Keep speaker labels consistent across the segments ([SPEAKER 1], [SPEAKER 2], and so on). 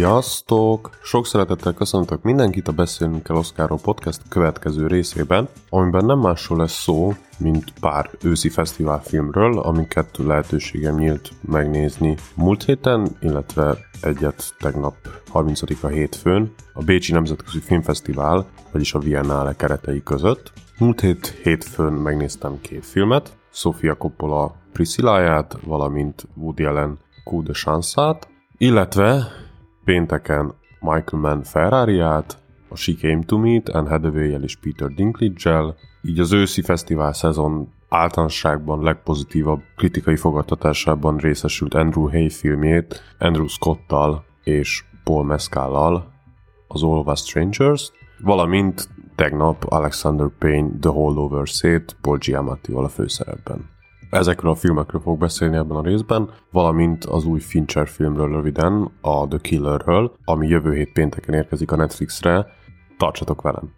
[SPEAKER 1] Sziasztok! Sok szeretettel köszöntök mindenkit a Beszélnünk kell Oszkáról podcast következő részében, amiben nem másról lesz szó, mint pár őszi fesztiválfilmről, amiket lehetőségem nyílt megnézni múlt héten, illetve egyet tegnap 30-a hétfőn a Bécsi Nemzetközi Filmfesztivál, vagyis a Viennale keretei között. Múlt hét hétfőn megnéztem két filmet, Sofia Coppola Priscilláját, valamint Woody Allen Coup de illetve pénteken Michael Mann ferrari a She Came to Meet, Anne hathaway és Peter dinklage így az őszi fesztivál szezon általánosságban legpozitívabb kritikai fogadtatásában részesült Andrew Hay filmjét Andrew Scottal és Paul Mescallal, az All of Us Strangers, valamint tegnap Alexander Payne The Holdovers-ét Paul Giamatti-val a főszerepben. Ezekről a filmekről fog beszélni ebben a részben, valamint az új Fincher filmről röviden, a The Killerről, ami jövő hét pénteken érkezik a Netflixre. Tartsatok velem!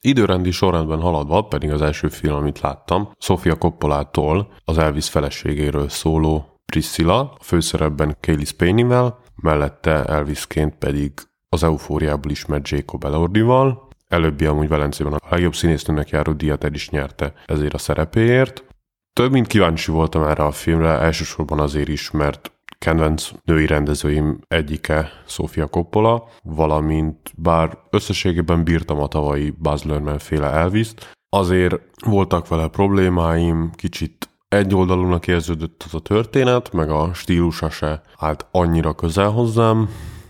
[SPEAKER 1] Időrendi sorrendben haladva pedig az első film, amit láttam, Sofia Coppolától az Elvis feleségéről szóló Priscilla, a főszerepben Kaylee Spaney-vel, mellette Elvisként pedig az eufóriából ismert Jacob Elordival, Előbbi amúgy Velencében a legjobb színésznőnek járó díjat el is nyerte ezért a szerepéért. Több mint kíváncsi voltam erre a filmre, elsősorban azért is, mert kedvenc női rendezőim egyike Sofia Coppola, valamint bár összességében bírtam a tavalyi Buzz Lerman féle elvis azért voltak vele problémáim, kicsit egyoldalúnak érződött az a történet, meg a stílusa se állt annyira közel hozzám,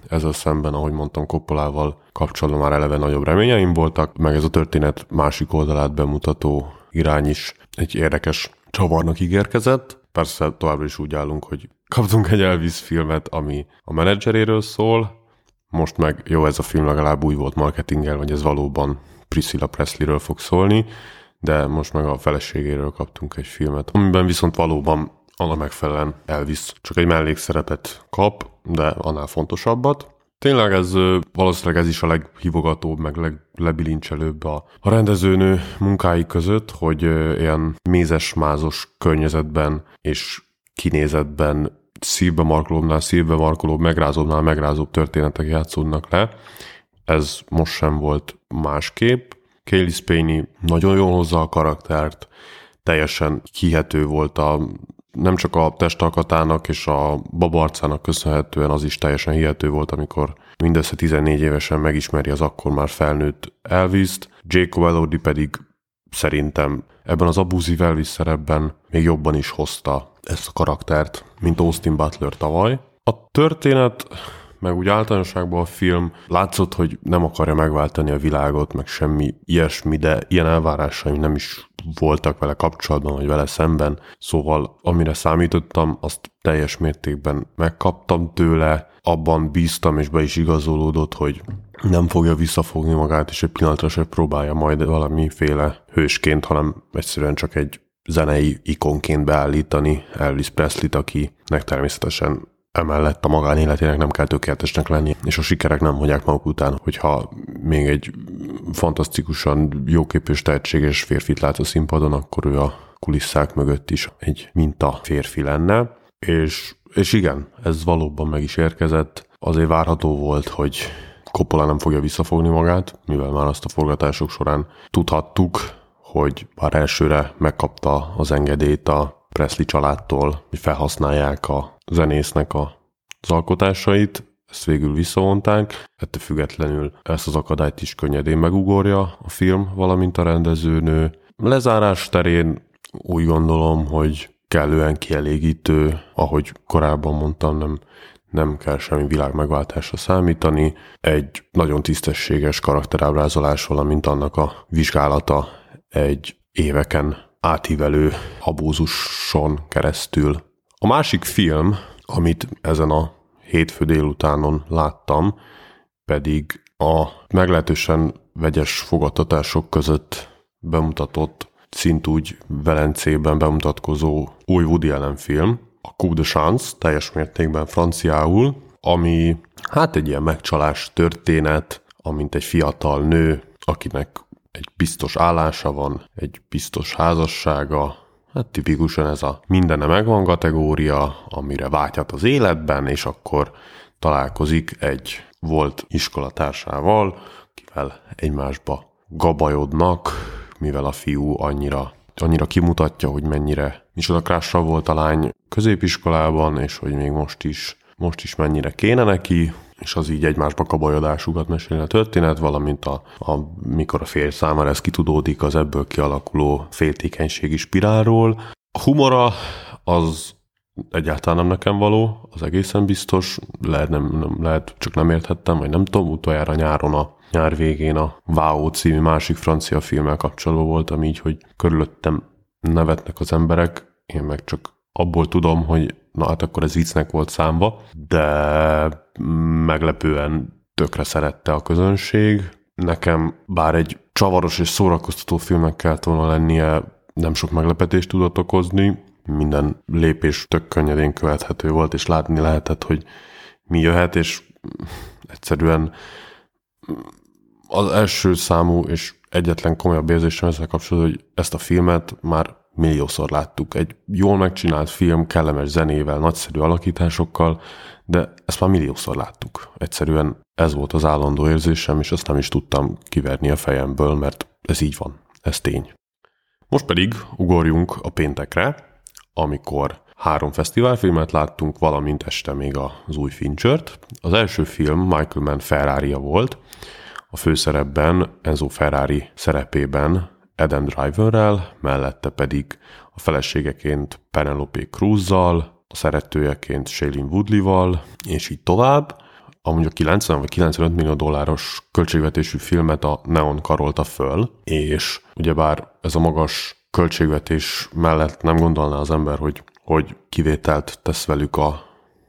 [SPEAKER 1] ezzel szemben, ahogy mondtam, Koppolával kapcsolatban már eleve nagyobb reményeim voltak, meg ez a történet másik oldalát bemutató irány is egy érdekes csavarnak ígérkezett. Persze továbbra is úgy állunk, hogy kaptunk egy Elvis filmet, ami a menedzseréről szól, most meg jó, ez a film legalább új volt marketinggel, vagy ez valóban Priscilla Presleyről fog szólni, de most meg a feleségéről kaptunk egy filmet, amiben viszont valóban annak megfelelően Elvis csak egy mellékszerepet kap, de annál fontosabbat. Tényleg ez valószínűleg ez is a leghívogatóbb, meg leglebilincselőbb a, a rendezőnő munkái között, hogy ilyen mézes-mázos környezetben és kinézetben szívbe markolóbbnál szívbe markolóbb, megrázóbbnál megrázóbb történetek játszódnak le. Ez most sem volt másképp. Kaylee Spaney nagyon jól hozza a karaktert, teljesen hihető volt a nem csak a testalkatának és a babarcának köszönhetően az is teljesen hihető volt, amikor mindössze 14 évesen megismeri az akkor már felnőtt Elvis-t, Jacob Elodie pedig szerintem ebben az abúzív Elvis szerepben még jobban is hozta ezt a karaktert, mint Austin Butler tavaly. A történet meg úgy általánosságban a film látszott, hogy nem akarja megváltani a világot, meg semmi ilyesmi, de ilyen elvárásaim nem is voltak vele kapcsolatban, vagy vele szemben. Szóval amire számítottam, azt teljes mértékben megkaptam tőle, abban bíztam és be is igazolódott, hogy nem fogja visszafogni magát, és egy pillanatra se próbálja majd valamiféle hősként, hanem egyszerűen csak egy zenei ikonként beállítani Elvis Presley-t, akinek természetesen emellett a magánéletének nem kell tökéletesnek lenni, és a sikerek nem hagyják maguk után, hogyha még egy fantasztikusan jóképű tehetséges férfit lát a színpadon, akkor ő a kulisszák mögött is egy minta férfi lenne, és, és igen, ez valóban meg is érkezett. Azért várható volt, hogy Coppola nem fogja visszafogni magát, mivel már azt a forgatások során tudhattuk, hogy már elsőre megkapta az engedélyt a Presley családtól, hogy felhasználják a zenésznek a, az alkotásait, ezt végül visszavonták, ettől függetlenül ezt az akadályt is könnyedén megugorja a film, valamint a rendezőnő. Lezárás terén úgy gondolom, hogy kellően kielégítő, ahogy korábban mondtam, nem, nem kell semmi világ megváltásra számítani. Egy nagyon tisztességes karakterábrázolás, valamint annak a vizsgálata egy éveken átívelő abúzuson keresztül. A másik film, amit ezen a hétfő délutánon láttam, pedig a meglehetősen vegyes fogadtatások között bemutatott szintúgy Velencében bemutatkozó új Woody Allen film, a Coup de Chance, teljes mértékben franciául, ami hát egy ilyen megcsalás történet, amint egy fiatal nő, akinek egy biztos állása van, egy biztos házassága, hát tipikusan ez a mindene megvan kategória, amire vágyhat az életben, és akkor találkozik egy volt iskolatársával, kivel egymásba gabajodnak, mivel a fiú annyira, annyira kimutatja, hogy mennyire misodakrásra volt a lány középiskolában, és hogy még most is, most is mennyire kéne neki, és az így egymásba kabajodásukat mesél a történet, valamint a, a, mikor a férj számára ez kitudódik, az ebből kialakuló féltékenységi spirálról. A humora az egyáltalán nem nekem való, az egészen biztos, lehet, nem, nem, lehet csak nem érthettem, vagy nem tudom, utoljára nyáron a nyár végén a Wow című másik francia filmmel kapcsoló voltam így, hogy körülöttem nevetnek az emberek, én meg csak abból tudom, hogy na hát akkor ez viccnek volt számba, de meglepően tökre szerette a közönség. Nekem bár egy csavaros és szórakoztató filmek kellett volna lennie, nem sok meglepetést tudott okozni, minden lépés tök könnyedén követhető volt, és látni lehetett, hogy mi jöhet, és egyszerűen az első számú és egyetlen komolyabb érzésem ezzel kapcsolatban, hogy ezt a filmet már milliószor láttuk. Egy jól megcsinált film, kellemes zenével, nagyszerű alakításokkal, de ezt már milliószor láttuk. Egyszerűen ez volt az állandó érzésem, és azt nem is tudtam kiverni a fejemből, mert ez így van. Ez tény. Most pedig ugorjunk a péntekre, amikor három fesztiválfilmet láttunk, valamint este még az új Finchert. Az első film Michael Mann ferrari volt, a főszerepben Enzo Ferrari szerepében Adam Driverrel, mellette pedig a feleségeként Penelope Cruz-zal, a szeretőjeként Shailene Woodley-val, és így tovább. Amúgy a 90 vagy 95 millió dolláros költségvetésű filmet a Neon karolta föl, és ugyebár ez a magas költségvetés mellett nem gondolná az ember, hogy, hogy kivételt tesz velük a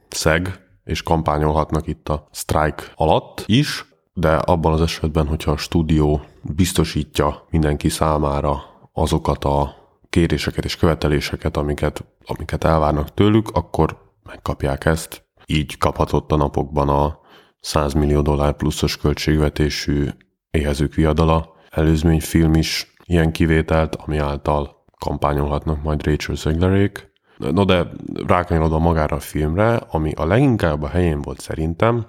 [SPEAKER 1] szeg, és kampányolhatnak itt a strike alatt is, de abban az esetben, hogyha a stúdió biztosítja mindenki számára azokat a kéréseket és követeléseket, amiket, amiket elvárnak tőlük, akkor megkapják ezt. Így kaphatott a napokban a 100 millió dollár pluszos költségvetésű éhezők viadala előzményfilm is ilyen kivételt, ami által kampányolhatnak majd Rachel Zeglerék. No de rákanyarodva magára a filmre, ami a leginkább a helyén volt szerintem,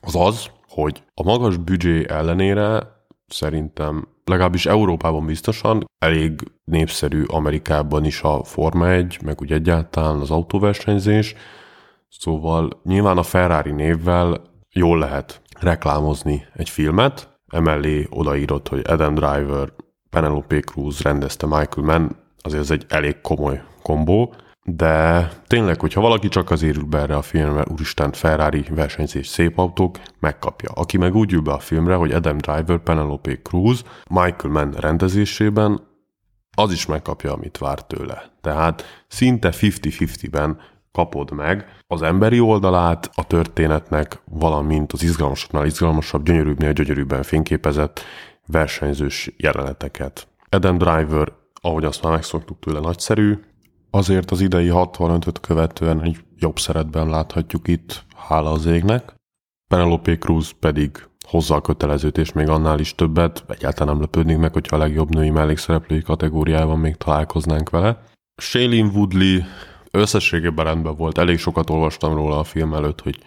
[SPEAKER 1] az az, hogy a magas büdzsé ellenére szerintem legalábbis Európában biztosan elég népszerű Amerikában is a Forma 1, meg úgy egyáltalán az autóversenyzés, szóval nyilván a Ferrari névvel jól lehet reklámozni egy filmet, emellé odaírott, hogy Adam Driver, Penelope Cruz rendezte Michael Mann, azért ez egy elég komoly kombó, de tényleg, hogyha valaki csak azért ül be erre a filmre, úristen, Ferrari versenyzés, szép autók, megkapja. Aki meg úgy ül be a filmre, hogy Adam Driver, Penelope Cruz, Michael Mann rendezésében, az is megkapja, amit vár tőle. Tehát szinte 50-50-ben kapod meg az emberi oldalát a történetnek, valamint az izgalmasabbnál izgalmasabb, gyönyörűbbnél gyönyörűbben fényképezett versenyzős jeleneteket. Adam Driver, ahogy azt már megszoktuk tőle, nagyszerű, Azért az idei 65-öt követően egy jobb szeretben láthatjuk itt, hála az égnek. Penelope Cruz pedig hozza a kötelezőt, és még annál is többet. Egyáltalán nem lepődnék meg, hogyha a legjobb női mellékszereplői kategóriában még találkoznánk vele. Shailene Woodley összességében rendben volt. Elég sokat olvastam róla a film előtt, hogy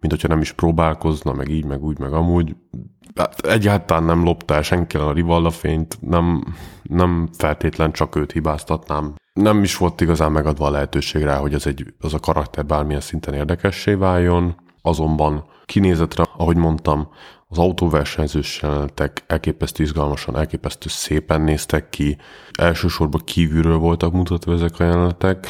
[SPEAKER 1] mint hogyha nem is próbálkozna, meg így, meg úgy, meg amúgy. Hát egyáltalán nem lopta el senki a Rivalda fényt, nem, nem feltétlen csak őt hibáztatnám nem is volt igazán megadva a lehetőség rá, hogy az, egy, az a karakter bármilyen szinten érdekessé váljon, azonban kinézetre, ahogy mondtam, az autóversenyzős jelenetek elképesztő izgalmasan, elképesztő szépen néztek ki, elsősorban kívülről voltak mutatva ezek a jelenetek,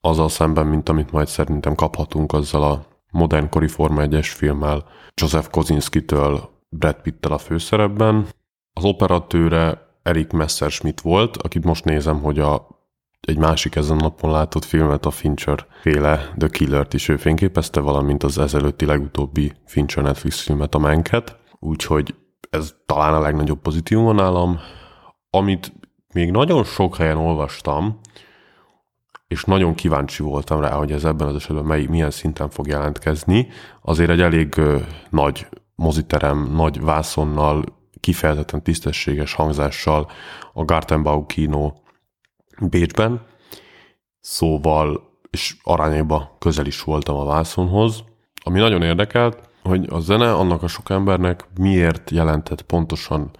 [SPEAKER 1] azzal szemben, mint amit majd szerintem kaphatunk azzal a modern kori Forma 1-es filmmel, Joseph Kozinski-től Brad Pitt-tel a főszerepben. Az operatőre Erik Messerschmidt volt, akit most nézem, hogy a egy másik ezen napon látott filmet, a Fincher féle The Killer-t is ő fényképezte, valamint az ezelőtti legutóbbi Fincher Netflix filmet, a Menket. Úgyhogy ez talán a legnagyobb pozitívum nálam. Amit még nagyon sok helyen olvastam, és nagyon kíváncsi voltam rá, hogy ez ebben az esetben mely, milyen szinten fog jelentkezni. Azért egy elég ö, nagy moziterem, nagy vászonnal, kifejezetten tisztességes hangzással a Gartenbau kino Bécsben, szóval, és arányaiba közel is voltam a vászonhoz. Ami nagyon érdekelt, hogy a zene annak a sok embernek miért jelentett pontosan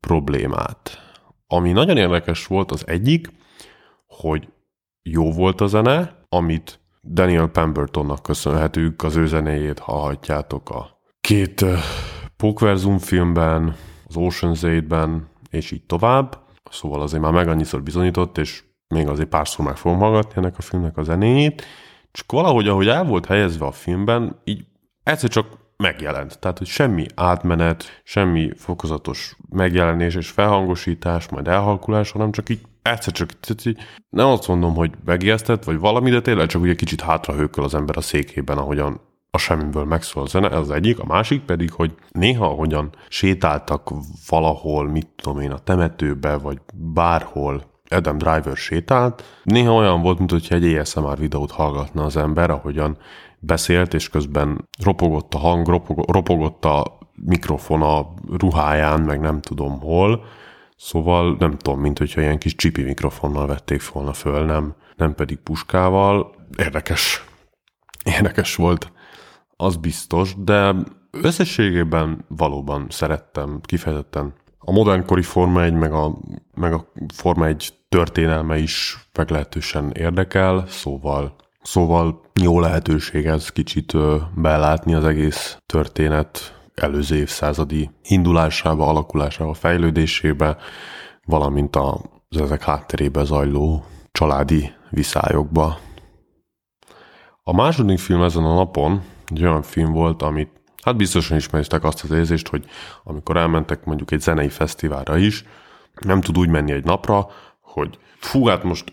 [SPEAKER 1] problémát. Ami nagyon érdekes volt az egyik, hogy jó volt a zene, amit Daniel Pembertonnak köszönhetők, az ő zenéjét hallhatjátok a két uh, Pókverzum filmben, az Ocean's 8-ben, és így tovább. Szóval azért már meg annyiszor bizonyított, és még azért párszor meg fogom hallgatni ennek a filmnek a zenéjét, csak valahogy, ahogy el volt helyezve a filmben, így egyszer csak megjelent. Tehát, hogy semmi átmenet, semmi fokozatos megjelenés és felhangosítás, majd elhalkulás, hanem csak így egyszer csak, így, nem azt mondom, hogy megijesztett, vagy valami, de tényleg csak ugye kicsit hátrahőköl az ember a székében, ahogyan a semmiből megszól a zene, ez az egyik, a másik pedig, hogy néha ahogyan sétáltak valahol, mit tudom én, a temetőbe, vagy bárhol, Adam Driver sétált, néha olyan volt, mint hogyha egy ASMR videót hallgatna az ember, ahogyan beszélt, és közben ropogott a hang, ropogott a mikrofon a ruháján, meg nem tudom hol, Szóval nem tudom, mint hogyha ilyen kis csipi mikrofonnal vették volna föl, nem, nem pedig puskával. Érdekes. Érdekes volt az biztos, de összességében valóban szerettem kifejezetten. A modernkori Forma 1, meg a, meg a Forma 1 történelme is meglehetősen érdekel, szóval, szóval jó lehetőség ez kicsit belátni az egész történet előző évszázadi indulásába, alakulásába, fejlődésébe, valamint az ezek hátterébe zajló családi viszályokba. A második film ezen a napon egy olyan film volt, amit hát biztosan ismeritek azt az érzést, hogy amikor elmentek mondjuk egy zenei fesztiválra is, nem tud úgy menni egy napra, hogy fú, hát most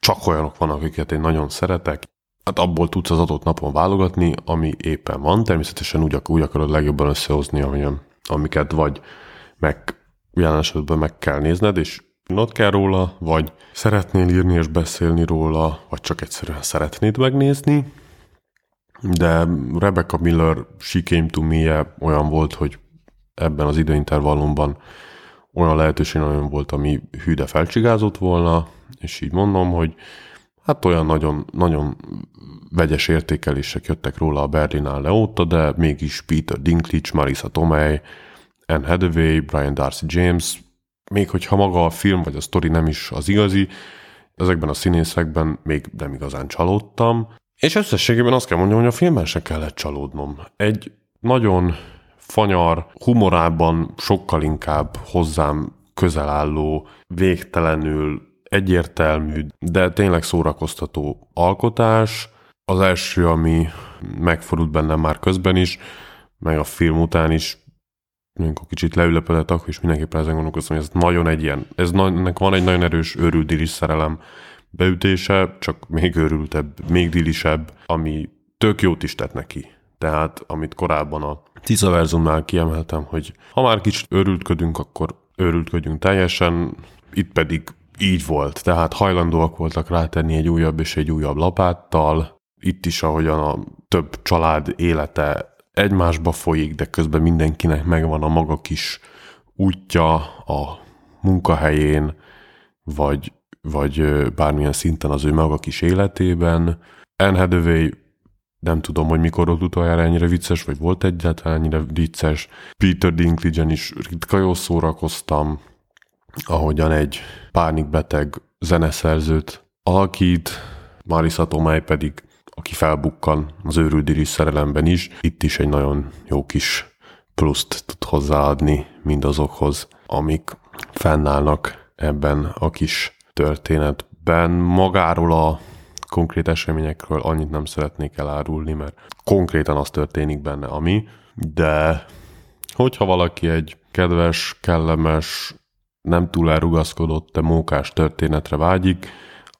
[SPEAKER 1] csak olyanok vannak, akiket én nagyon szeretek, hát abból tudsz az adott napon válogatni, ami éppen van. Természetesen úgy, úgy akarod legjobban összehozni, amilyen, amiket vagy meg jelen esetben meg kell nézned, és not kell róla, vagy szeretnél írni és beszélni róla, vagy csak egyszerűen szeretnéd megnézni, de Rebecca Miller She Came to me olyan volt, hogy ebben az időintervallumban olyan lehetőség nagyon volt, ami hűde felcsigázott volna, és így mondom, hogy hát olyan nagyon, nagyon vegyes értékelések jöttek róla a Berlinale óta, de mégis Peter Dinklage, Marisa Tomei, Anne Hathaway, Brian Darcy James, még hogyha maga a film vagy a sztori nem is az igazi, ezekben a színészekben még nem igazán csalódtam, és összességében azt kell mondjam, hogy a filmben se kellett csalódnom. Egy nagyon fanyar, humorában sokkal inkább hozzám közel álló, végtelenül egyértelmű, de tényleg szórakoztató alkotás. Az első, ami megfordult bennem már közben is, meg a film után is, amikor kicsit leülepedett, akkor is mindenképpen ezen gondolkoztam, hogy ez nagyon egy ilyen, ez, ennek van egy nagyon erős őrült szerelem beütése, csak még őrültebb, még dilisebb, ami tök jót is tett neki. Tehát, amit korábban a Tizaverzumnál kiemeltem, hogy ha már kicsit őrültködünk, akkor őrültködjünk teljesen, itt pedig így volt, tehát hajlandóak voltak rátenni egy újabb és egy újabb lapáttal, itt is, ahogyan a több család élete egymásba folyik, de közben mindenkinek megvan a maga kis útja a munkahelyén, vagy vagy bármilyen szinten az ő maga kis életében. Anne nem tudom, hogy mikor volt utoljára ennyire vicces, vagy volt egyáltalán ennyire vicces. Peter dinklage is ritka jól szórakoztam, ahogyan egy pánikbeteg zeneszerzőt alakít, Marisa Tomei pedig, aki felbukkan az őrült szerelemben is, itt is egy nagyon jó kis pluszt tud hozzáadni mindazokhoz, amik fennállnak ebben a kis történetben magáról a konkrét eseményekről annyit nem szeretnék elárulni, mert konkrétan az történik benne, ami, de hogyha valaki egy kedves, kellemes, nem túl elrugaszkodott, de mókás történetre vágyik,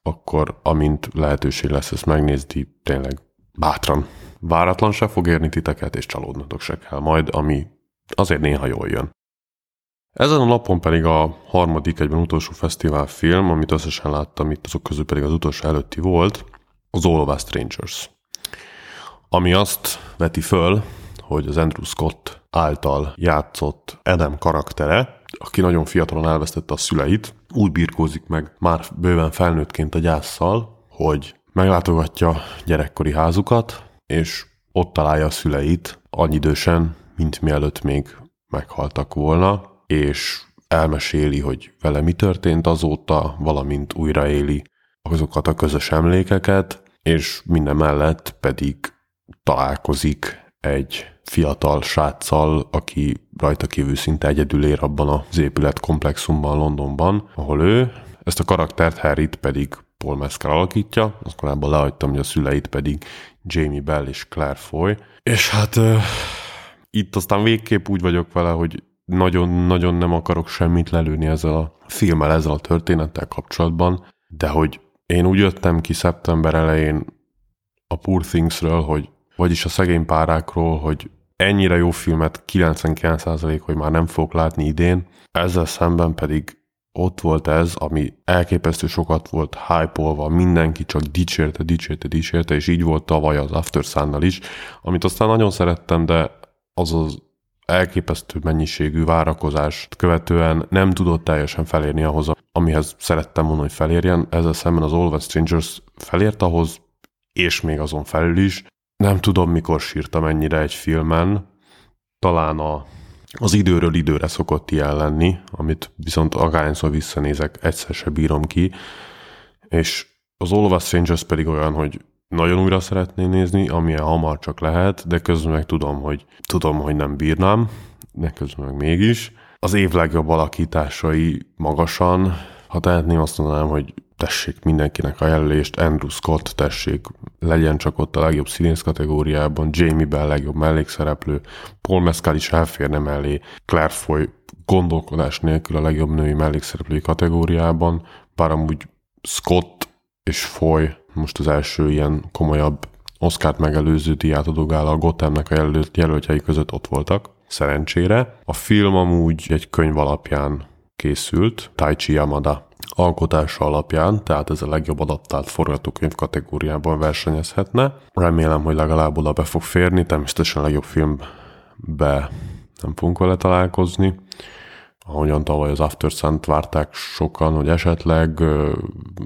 [SPEAKER 1] akkor amint lehetőség lesz ezt megnézni, tényleg bátran. Váratlan se fog érni titeket, és csalódnatok se kell majd, ami azért néha jól jön. Ezen a napon pedig a harmadik, egyben utolsó fesztivál film, amit összesen láttam itt, azok közül pedig az utolsó előtti volt, az All of Us Strangers. Ami azt veti föl, hogy az Andrew Scott által játszott Adam karaktere, aki nagyon fiatalon elvesztette a szüleit, úgy birkózik meg már bőven felnőttként a gyászsal, hogy meglátogatja gyerekkori házukat, és ott találja a szüleit annyi mint mielőtt még meghaltak volna, és elmeséli, hogy vele mi történt azóta, valamint újraéli azokat a közös emlékeket, és minden mellett pedig találkozik egy fiatal sráccal, aki rajta kívül szinte egyedül ér abban az épület komplexumban Londonban, ahol ő ezt a karaktert Harryt pedig Paul Mescal alakítja, azt korábban lehagytam, hogy a szüleit pedig Jamie Bell és Claire Foy. És hát uh, itt aztán végképp úgy vagyok vele, hogy nagyon-nagyon nem akarok semmit lelőni ezzel a filmmel, ezzel a történettel kapcsolatban, de hogy én úgy jöttem ki szeptember elején a Poor Thingsről, hogy vagyis a szegény párákról, hogy ennyire jó filmet 99% hogy már nem fogok látni idén, ezzel szemben pedig ott volt ez, ami elképesztő sokat volt hype mindenki csak dicsérte, dicsérte, dicsérte, és így volt tavaly az After sun is, amit aztán nagyon szerettem, de az az elképesztő mennyiségű várakozást követően nem tudott teljesen felérni ahhoz, amihez szerettem volna, hogy felérjen. Ezzel szemben az All Strangers felért ahhoz, és még azon felül is. Nem tudom, mikor sírtam ennyire egy filmen. Talán a, az időről időre szokott ilyen lenni, amit viszont akárhányszor visszanézek, egyszer se bírom ki. És az All of Strangers pedig olyan, hogy nagyon újra szeretném nézni, amilyen hamar csak lehet, de közben meg tudom, hogy tudom, hogy nem bírnám, de közben meg mégis. Az év legjobb alakításai magasan, ha tehetném azt mondanám, hogy tessék mindenkinek a jelölést, Andrew Scott tessék, legyen csak ott a legjobb színész kategóriában, Jamie Bell legjobb mellékszereplő, Paul Mescal is elférne mellé, Claire Foy gondolkodás nélkül a legjobb női mellékszereplői kategóriában, bár amúgy Scott és Foy most az első ilyen komolyabb Oscar-t megelőző diátadó a Gothamnek a jelölt, jelöltjei között ott voltak, szerencsére. A film amúgy egy könyv alapján készült, Taichi Yamada alkotása alapján, tehát ez a legjobb adaptált forgatókönyv kategóriában versenyezhetne. Remélem, hogy legalább oda be fog férni, természetesen a legjobb filmbe nem fogunk vele találkozni ahogyan tavaly az After Sun-t várták sokan, hogy esetleg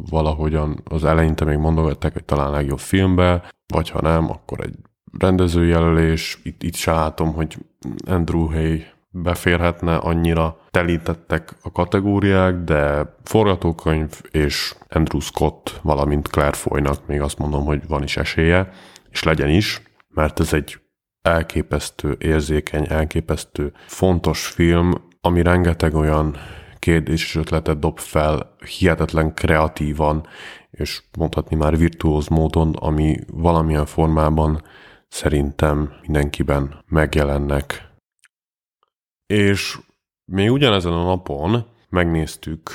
[SPEAKER 1] valahogyan az eleinte még mondogatták, hogy talán legjobb filmbe, vagy ha nem, akkor egy rendezőjelölés. Itt, itt se látom, hogy Andrew Hay beférhetne, annyira telítettek a kategóriák, de forgatókönyv és Andrew Scott, valamint Claire Foynak még azt mondom, hogy van is esélye, és legyen is, mert ez egy elképesztő érzékeny, elképesztő fontos film, ami rengeteg olyan kérdés és ötletet dob fel, hihetetlen kreatívan, és mondhatni már virtuóz módon, ami valamilyen formában szerintem mindenkiben megjelennek. És még ugyanezen a napon megnéztük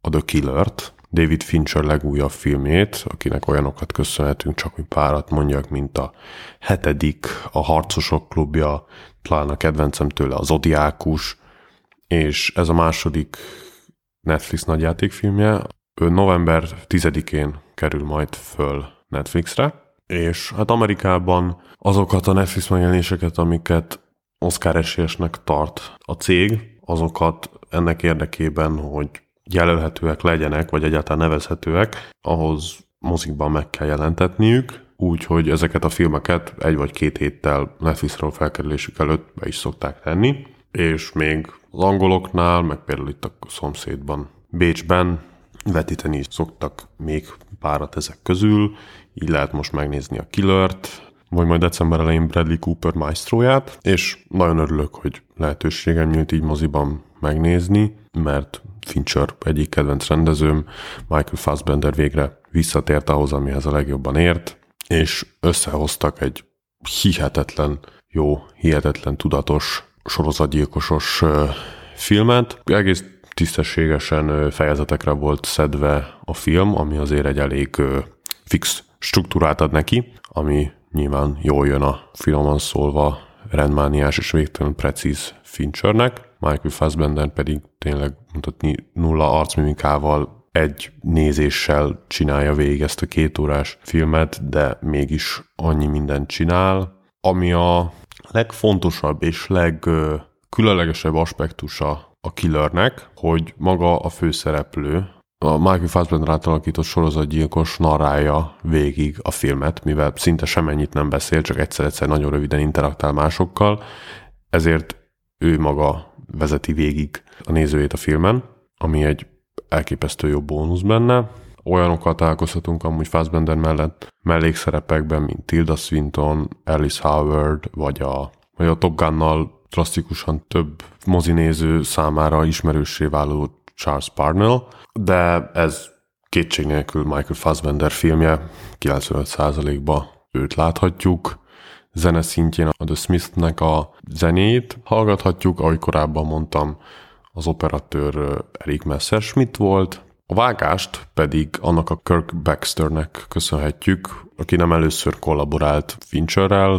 [SPEAKER 1] a The Killer-t, David Fincher legújabb filmét, akinek olyanokat köszönhetünk, csak hogy párat mondjak, mint a hetedik, a Harcosok klubja, talán a kedvencem tőle az Odiákus, és ez a második Netflix nagyjátékfilmje. Ő november 10-én kerül majd föl Netflixre, és hát Amerikában azokat a Netflix megjelenéseket, amiket Oscar esélyesnek tart a cég, azokat ennek érdekében, hogy jelölhetőek legyenek, vagy egyáltalán nevezhetőek, ahhoz mozikban meg kell jelentetniük, úgyhogy ezeket a filmeket egy vagy két héttel Netflixről felkerülésük előtt be is szokták tenni, és még az angoloknál, meg például itt a szomszédban, Bécsben vetíteni is szoktak még párat ezek közül, így lehet most megnézni a Killert, vagy majd december elején Bradley Cooper maestróját, és nagyon örülök, hogy lehetőségem nyílt így moziban megnézni, mert Fincher egyik kedvenc rendezőm, Michael Fassbender végre visszatért ahhoz, amihez a legjobban ért, és összehoztak egy hihetetlen jó, hihetetlen tudatos sorozatgyilkosos filmet. Egész tisztességesen fejezetekre volt szedve a film, ami azért egy elég fix struktúrát ad neki, ami nyilván jól jön a finoman szólva rendmániás és végtelen precíz Finchernek. Michael Fassbender pedig tényleg mutatni nulla arcmimikával egy nézéssel csinálja végig ezt a két órás filmet, de mégis annyi mindent csinál, ami a legfontosabb és legkülönlegesebb aspektusa a killernek, hogy maga a főszereplő, a Michael Fassbender által alakított sorozatgyilkos narrálja végig a filmet, mivel szinte semennyit nem beszél, csak egyszer-egyszer nagyon röviden interaktál másokkal, ezért ő maga vezeti végig a nézőjét a filmen, ami egy elképesztő jó bónusz benne. Olyanokkal találkozhatunk amúgy Fassbender mellett mellékszerepekben, mint Tilda Swinton, Alice Howard, vagy a, vagy a Top Gun-nal drasztikusan több mozinéző számára ismerőssé váló Charles Parnell, de ez kétség nélkül Michael Fassbender filmje, 95%-ba őt láthatjuk, zene szintjén a The Smith-nek a zenét hallgathatjuk, ahogy korábban mondtam, az operatőr Eric Messerschmitt volt, a vágást pedig annak a Kirk Baxternek köszönhetjük, aki nem először kollaborált Fincherrel,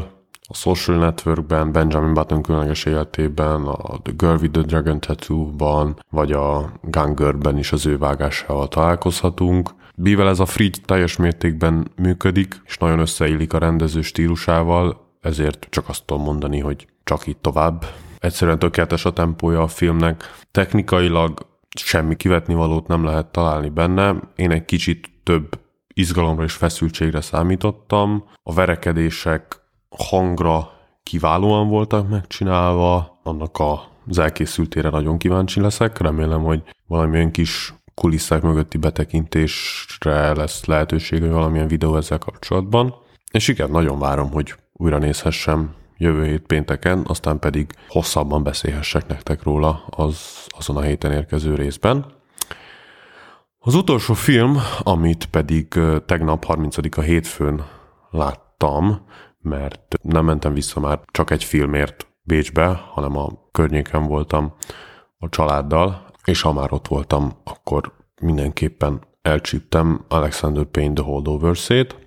[SPEAKER 1] a Social Networkben, Benjamin Button különleges életében, a The Girl with the Dragon Tattoo-ban, vagy a Gangurben is az ő vágásával találkozhatunk. Mivel ez a Fridge teljes mértékben működik, és nagyon összeillik a rendező stílusával, ezért csak azt tudom mondani, hogy csak itt tovább. Egyszerűen tökéletes a tempója a filmnek. Technikailag semmi kivetni valót nem lehet találni benne. Én egy kicsit több izgalomra és feszültségre számítottam. A verekedések hangra kiválóan voltak megcsinálva, annak az elkészültére nagyon kíváncsi leszek. Remélem, hogy valamilyen kis kulisszák mögötti betekintésre lesz lehetőség, hogy valamilyen videó ezzel kapcsolatban. És igen, nagyon várom, hogy újra nézhessem jövő hét pénteken, aztán pedig hosszabban beszélhessek nektek róla az, azon a héten érkező részben. Az utolsó film, amit pedig tegnap 30-a hétfőn láttam, mert nem mentem vissza már csak egy filmért Bécsbe, hanem a környéken voltam a családdal, és ha már ott voltam, akkor mindenképpen elcsíptem Alexander Payne The Holdovers-ét,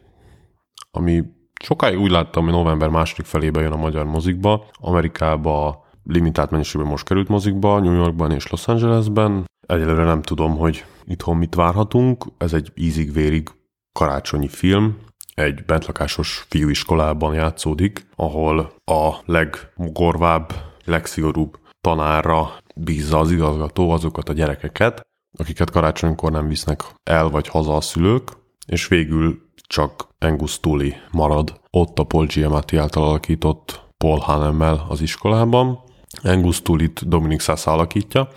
[SPEAKER 1] ami sokáig úgy láttam, hogy november második felébe jön a magyar mozikba, Amerikába limitált mennyiségben most került mozikba, New Yorkban és Los Angelesben. Egyelőre nem tudom, hogy itthon mit várhatunk. Ez egy ízig-vérig karácsonyi film, egy bentlakásos fiúiskolában játszódik, ahol a legmogorvább, legszigorúbb tanára bízza az igazgató azokat a gyerekeket, akiket karácsonykor nem visznek el vagy haza a szülők, és végül csak Angus Tully marad ott a Paul Giamatti által alakított Paul Hanemmel az iskolában. Angus Tully-t Dominic Sassa alakítja,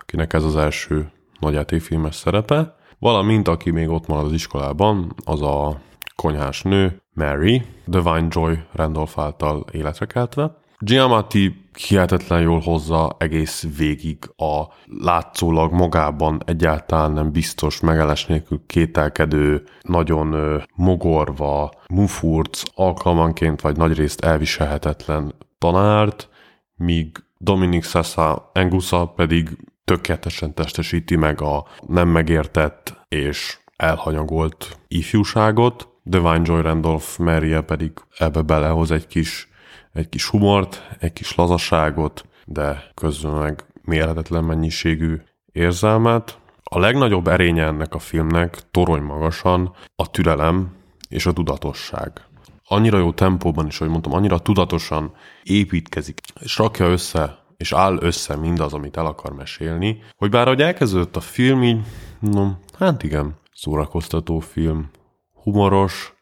[SPEAKER 1] akinek ez az első nagyjátékfilmes szerepe, valamint aki még ott marad az iskolában, az a konyhás nő, Mary, Divine Joy Randolph által életre keltve. Giamatti hihetetlen jól hozza egész végig a látszólag magában egyáltalán nem biztos, megállás nélkül kételkedő, nagyon mogorva, mufurc, alkalmanként vagy nagyrészt elviselhetetlen tanárt, míg Dominic Sessa Angusa pedig tökéletesen testesíti meg a nem megértett és elhanyagolt ifjúságot, Divine Joy Randolph Merrie pedig ebbe belehoz egy kis, egy kis humort, egy kis lazaságot, de közben meg mérhetetlen mennyiségű érzelmet. A legnagyobb erénye ennek a filmnek torony magasan a türelem és a tudatosság. Annyira jó tempóban is, ahogy mondtam, annyira tudatosan építkezik, és rakja össze, és áll össze mindaz, amit el akar mesélni, hogy bár ahogy elkezdődött a film, így, no, hát igen, szórakoztató film, humoros,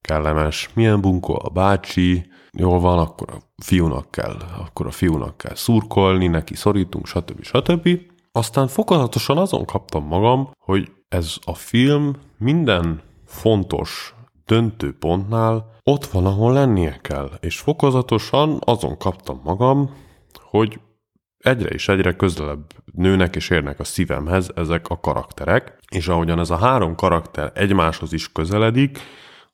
[SPEAKER 1] kellemes, milyen bunkó a bácsi, jól van, akkor a fiúnak kell, akkor a fiúnak kell szurkolni, neki szorítunk, stb. stb. Aztán fokozatosan azon kaptam magam, hogy ez a film minden fontos döntőpontnál ott van, ahol lennie kell. És fokozatosan azon kaptam magam, hogy egyre és egyre közelebb nőnek és érnek a szívemhez ezek a karakterek, és ahogyan ez a három karakter egymáshoz is közeledik,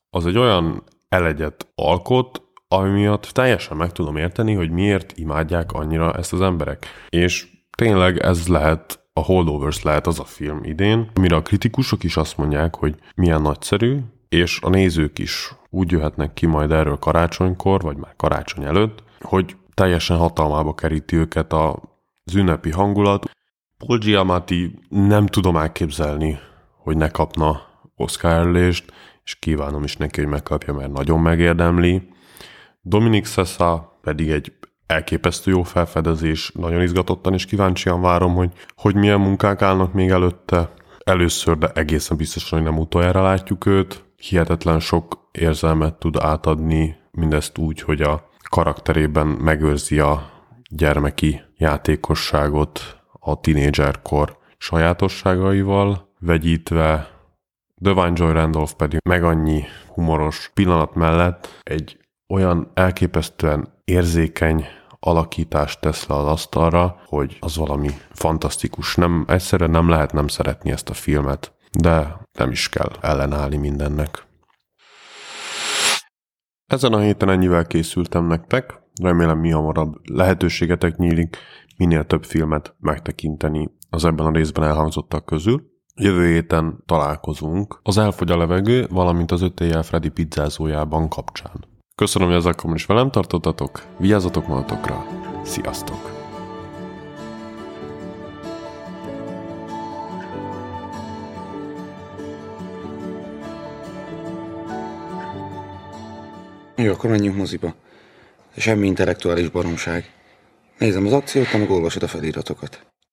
[SPEAKER 1] az egy olyan elegyet alkot, ami miatt teljesen meg tudom érteni, hogy miért imádják annyira ezt az emberek. És tényleg ez lehet a Holdovers lehet az a film idén, amire a kritikusok is azt mondják, hogy milyen nagyszerű, és a nézők is úgy jöhetnek ki majd erről karácsonykor, vagy már karácsony előtt, hogy teljesen hatalmába keríti őket az ünnepi hangulat. Paul Giamatti nem tudom elképzelni, hogy ne kapna Oscar elést, és kívánom is neki, hogy megkapja, mert nagyon megérdemli. Dominik Sessa pedig egy elképesztő jó felfedezés, nagyon izgatottan és kíváncsian várom, hogy, hogy milyen munkák állnak még előtte. Először, de egészen biztosan, hogy nem utoljára látjuk őt. Hihetetlen sok érzelmet tud átadni, mindezt úgy, hogy a karakterében megőrzi a gyermeki játékosságot a tinédzserkor sajátosságaival, vegyítve Divine Joy Randolph pedig meg annyi humoros pillanat mellett egy olyan elképesztően érzékeny alakítást tesz le az asztalra, hogy az valami fantasztikus. Nem, egyszerűen nem lehet nem szeretni ezt a filmet, de nem is kell ellenállni mindennek. Ezen a héten ennyivel készültem nektek, remélem mi hamarabb lehetőségetek nyílik minél több filmet megtekinteni az ebben a részben elhangzottak közül. Jövő héten találkozunk az Elfogy a levegő, valamint az 5 éjjel Freddy pizzázójában kapcsán. Köszönöm, hogy ezekkel is velem tartottatok, vigyázzatok magatokra, sziasztok!
[SPEAKER 2] Jó, akkor menjünk moziba. Semmi intellektuális baromság. Nézem az akciót, meg olvasod a feliratokat.